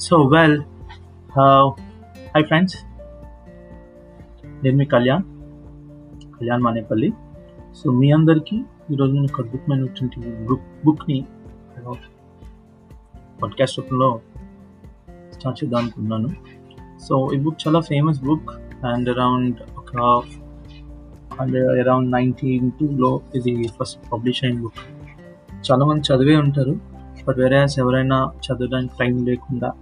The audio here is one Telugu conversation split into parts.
So well uh, hi friends, నేను మీ కళ్యాణ్ కళ్యాణ్ మానేపల్లి సో మీ అందరికీ ఈరోజు నేను ఒక అద్భుతమైనటువంటి బుక్ బుక్ని పాడ్కాస్ట్ రూపంలో స్టార్ట్ చేద్దాం అనుకున్నాను సో ఈ బుక్ చాలా ఫేమస్ బుక్ అండ్ అరౌండ్ ఒక అండ్ అరౌండ్ నైన్టీన్ టూలో ఇది ఫస్ట్ పబ్లిష్ అయిన బుక్ చాలామంది చదివే ఉంటారు. బట్ వేరే ఎవరైనా చదవడానికి టైం లేకుండా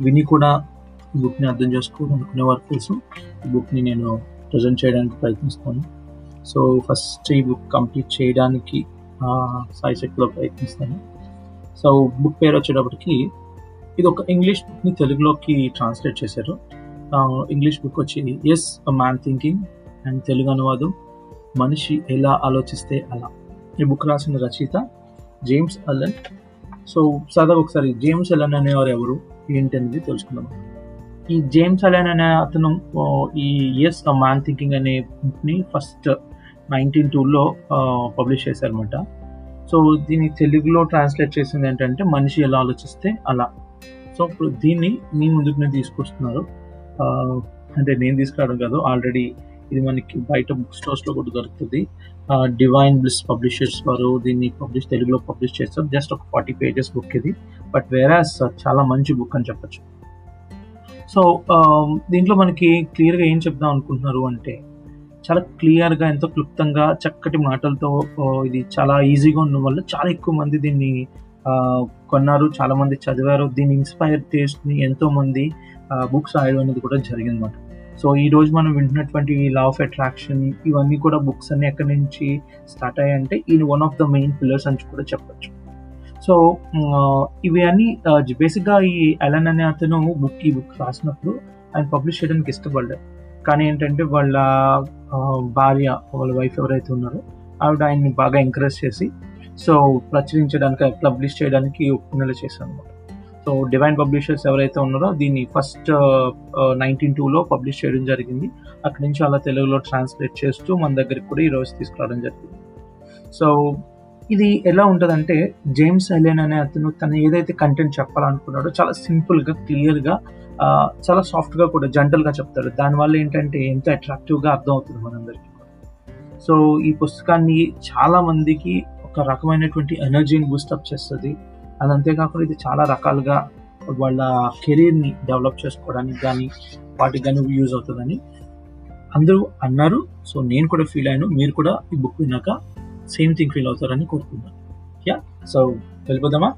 విని కూడా ఈ బుక్ని అర్థం చేసుకోవాలనుకునే వారి కోసం ఈ బుక్ని నేను ప్రజెంట్ చేయడానికి ప్రయత్నిస్తాను. సో ఫస్ట్ ఈ బుక్ కంప్లీట్ చేయడానికి సాయి శక్తిలో ప్రయత్నిస్తాను. సో బుక్ పేరు వచ్చేటప్పటికి ఇది ఒక ఇంగ్లీష్ బుక్ని తెలుగులోకి ట్రాన్స్లేట్ చేశారు. ఇంగ్లీష్ బుక్ వచ్చి as a man thinking and Telugu అనువాదం. మనిషి ఎలా ఆలోచిస్తే అలా. ఈ బుక్ రాసిన రచయిత జేమ్స్ అల్లన్ సో సరదాగా ఒకసారి జేమ్స్ ఎలన్ అనేవారు ఎవరు? ఏంటి అనేది తెలుసుకుందాం. ఈ జేమ్స్ అలెన్ అనే అతను ఈ ఎస్ మ్యాన్ థింకింగ్ అనే బుక్ని ఫస్ట్ నైన్టీన్ టూలో పబ్లిష్ చేశారనమాట సో దీన్ని తెలుగులో ట్రాన్స్లేట్ చేసింది ఏంటంటే మనిషి ఎలా ఆలోచిస్తే అలా. సో ఇప్పుడు దీన్ని మీ ముందుకు నేను తీసుకొస్తున్నారు అంటే నేను తీసుకురావడం కాదు ఆల్రెడీ ఇది మనకి బయట బుక్ స్టోర్స్లో కూడా దొరుకుతుంది. డివైన్ బ్లిస్ పబ్లిషర్స్ వారు దీన్ని పబ్లిష్ తెలుగులో పబ్లిష్ చేస్తారు. జస్ట్ ఒక ఫార్టీ పేజెస్ బుక్ ఇది. బట్ వేరే uh, చాలా మంచి బుక్ అని చెప్పచ్చు. సో um, దీంట్లో మనకి క్లియర్గా ఏం చెప్దాం అనుకుంటున్నారు అంటే చాలా క్లియర్గా ఎంతో క్లుప్తంగా చక్కటి మాటలతో ఇది చాలా ఈజీగా ఉన్న వల్ల చాలా ఎక్కువ మంది దీన్ని కొన్నారు. చాలా మంది చదివారు. దీన్ని ఇన్స్పైర్ చేసుకుని ఎంతో మంది బుక్స్ రాయడం అనేది కూడా జరిగిందన్నమాట. సో ఈ రోజు మనం వింటున్నటువంటి లా ఆఫ్ అట్రాక్షన్ ఇవన్నీ కూడా బుక్స్ అన్ని ఎక్కడి నుంచి స్టార్ట్ అయ్యాయంటే ఈ one of the main pillars అని కూడా చెప్పచ్చు. సో ఇవి అన్ని బేసిక్గా ఈ అలన్ అనే అతను బుక్ ఈ బుక్ రాసినప్పుడు ఆయన పబ్లిష్ చేయడానికి ఇష్టపడ్డారు కానీ ఏంటంటే వాళ్ళ భార్య వాళ్ళ వైఫ్ ఎవరైతే ఉన్నారో ఆవిడ ఆయన్ని బాగా ఎంకరేజ్ చేసి సో ప్రచురించడానికి పబ్లిష్ చేయడానికి ఒప్పుకునేలా చేశాను అనమాట సో డివైన్ పబ్లిషర్స్ ఎవరైతే ఉన్నారో దీన్ని ఫస్ట్ నైన్టీన్ టూలో పబ్లిష్ చేయడం జరిగింది. అక్కడి నుంచి అలా తెలుగులో ట్రాన్స్లేట్ చేస్తూ మన దగ్గరికి కూడా ఈరోజు తీసుకురావడం జరిగింది. సో ఇది ఎలా ఉంటుందంటే జేమ్స్ ఎలెన్ అనే అతను తను ఏదైతే కంటెంట్ చెప్పాలనుకున్నాడో చాలా సింపుల్గా క్లియర్గా చాలా సాఫ్ట్గా కూడా జంటల్గా చెప్తాడు. దానివల్ల ఏంటంటే ఎంత అట్రాక్టివ్గా అర్థం అవుతుంది మనందరికీ సో ఈ పుస్తకాన్ని చాలా మందికి ఒక రకమైనటువంటి ఎనర్జీని బూస్టప్ చేస్తుంది. అది అంతేకాకుండా ఇది చాలా రకాలుగా వాళ్ళ కెరీర్ని డెవలప్ చేసుకోవడానికి కానీ వాటికి కానీ యూజ్ అవుతుందని అందరూ అన్నారు. సో నేను కూడా ఫీల్ అయ్యాను. మీరు కూడా ఈ బుక్ విన్నాక సేమ్ థింగ్ ఫీల్ అవుతారని కోరుకున్నాను యా? సో వెళ్ళిపోదామా?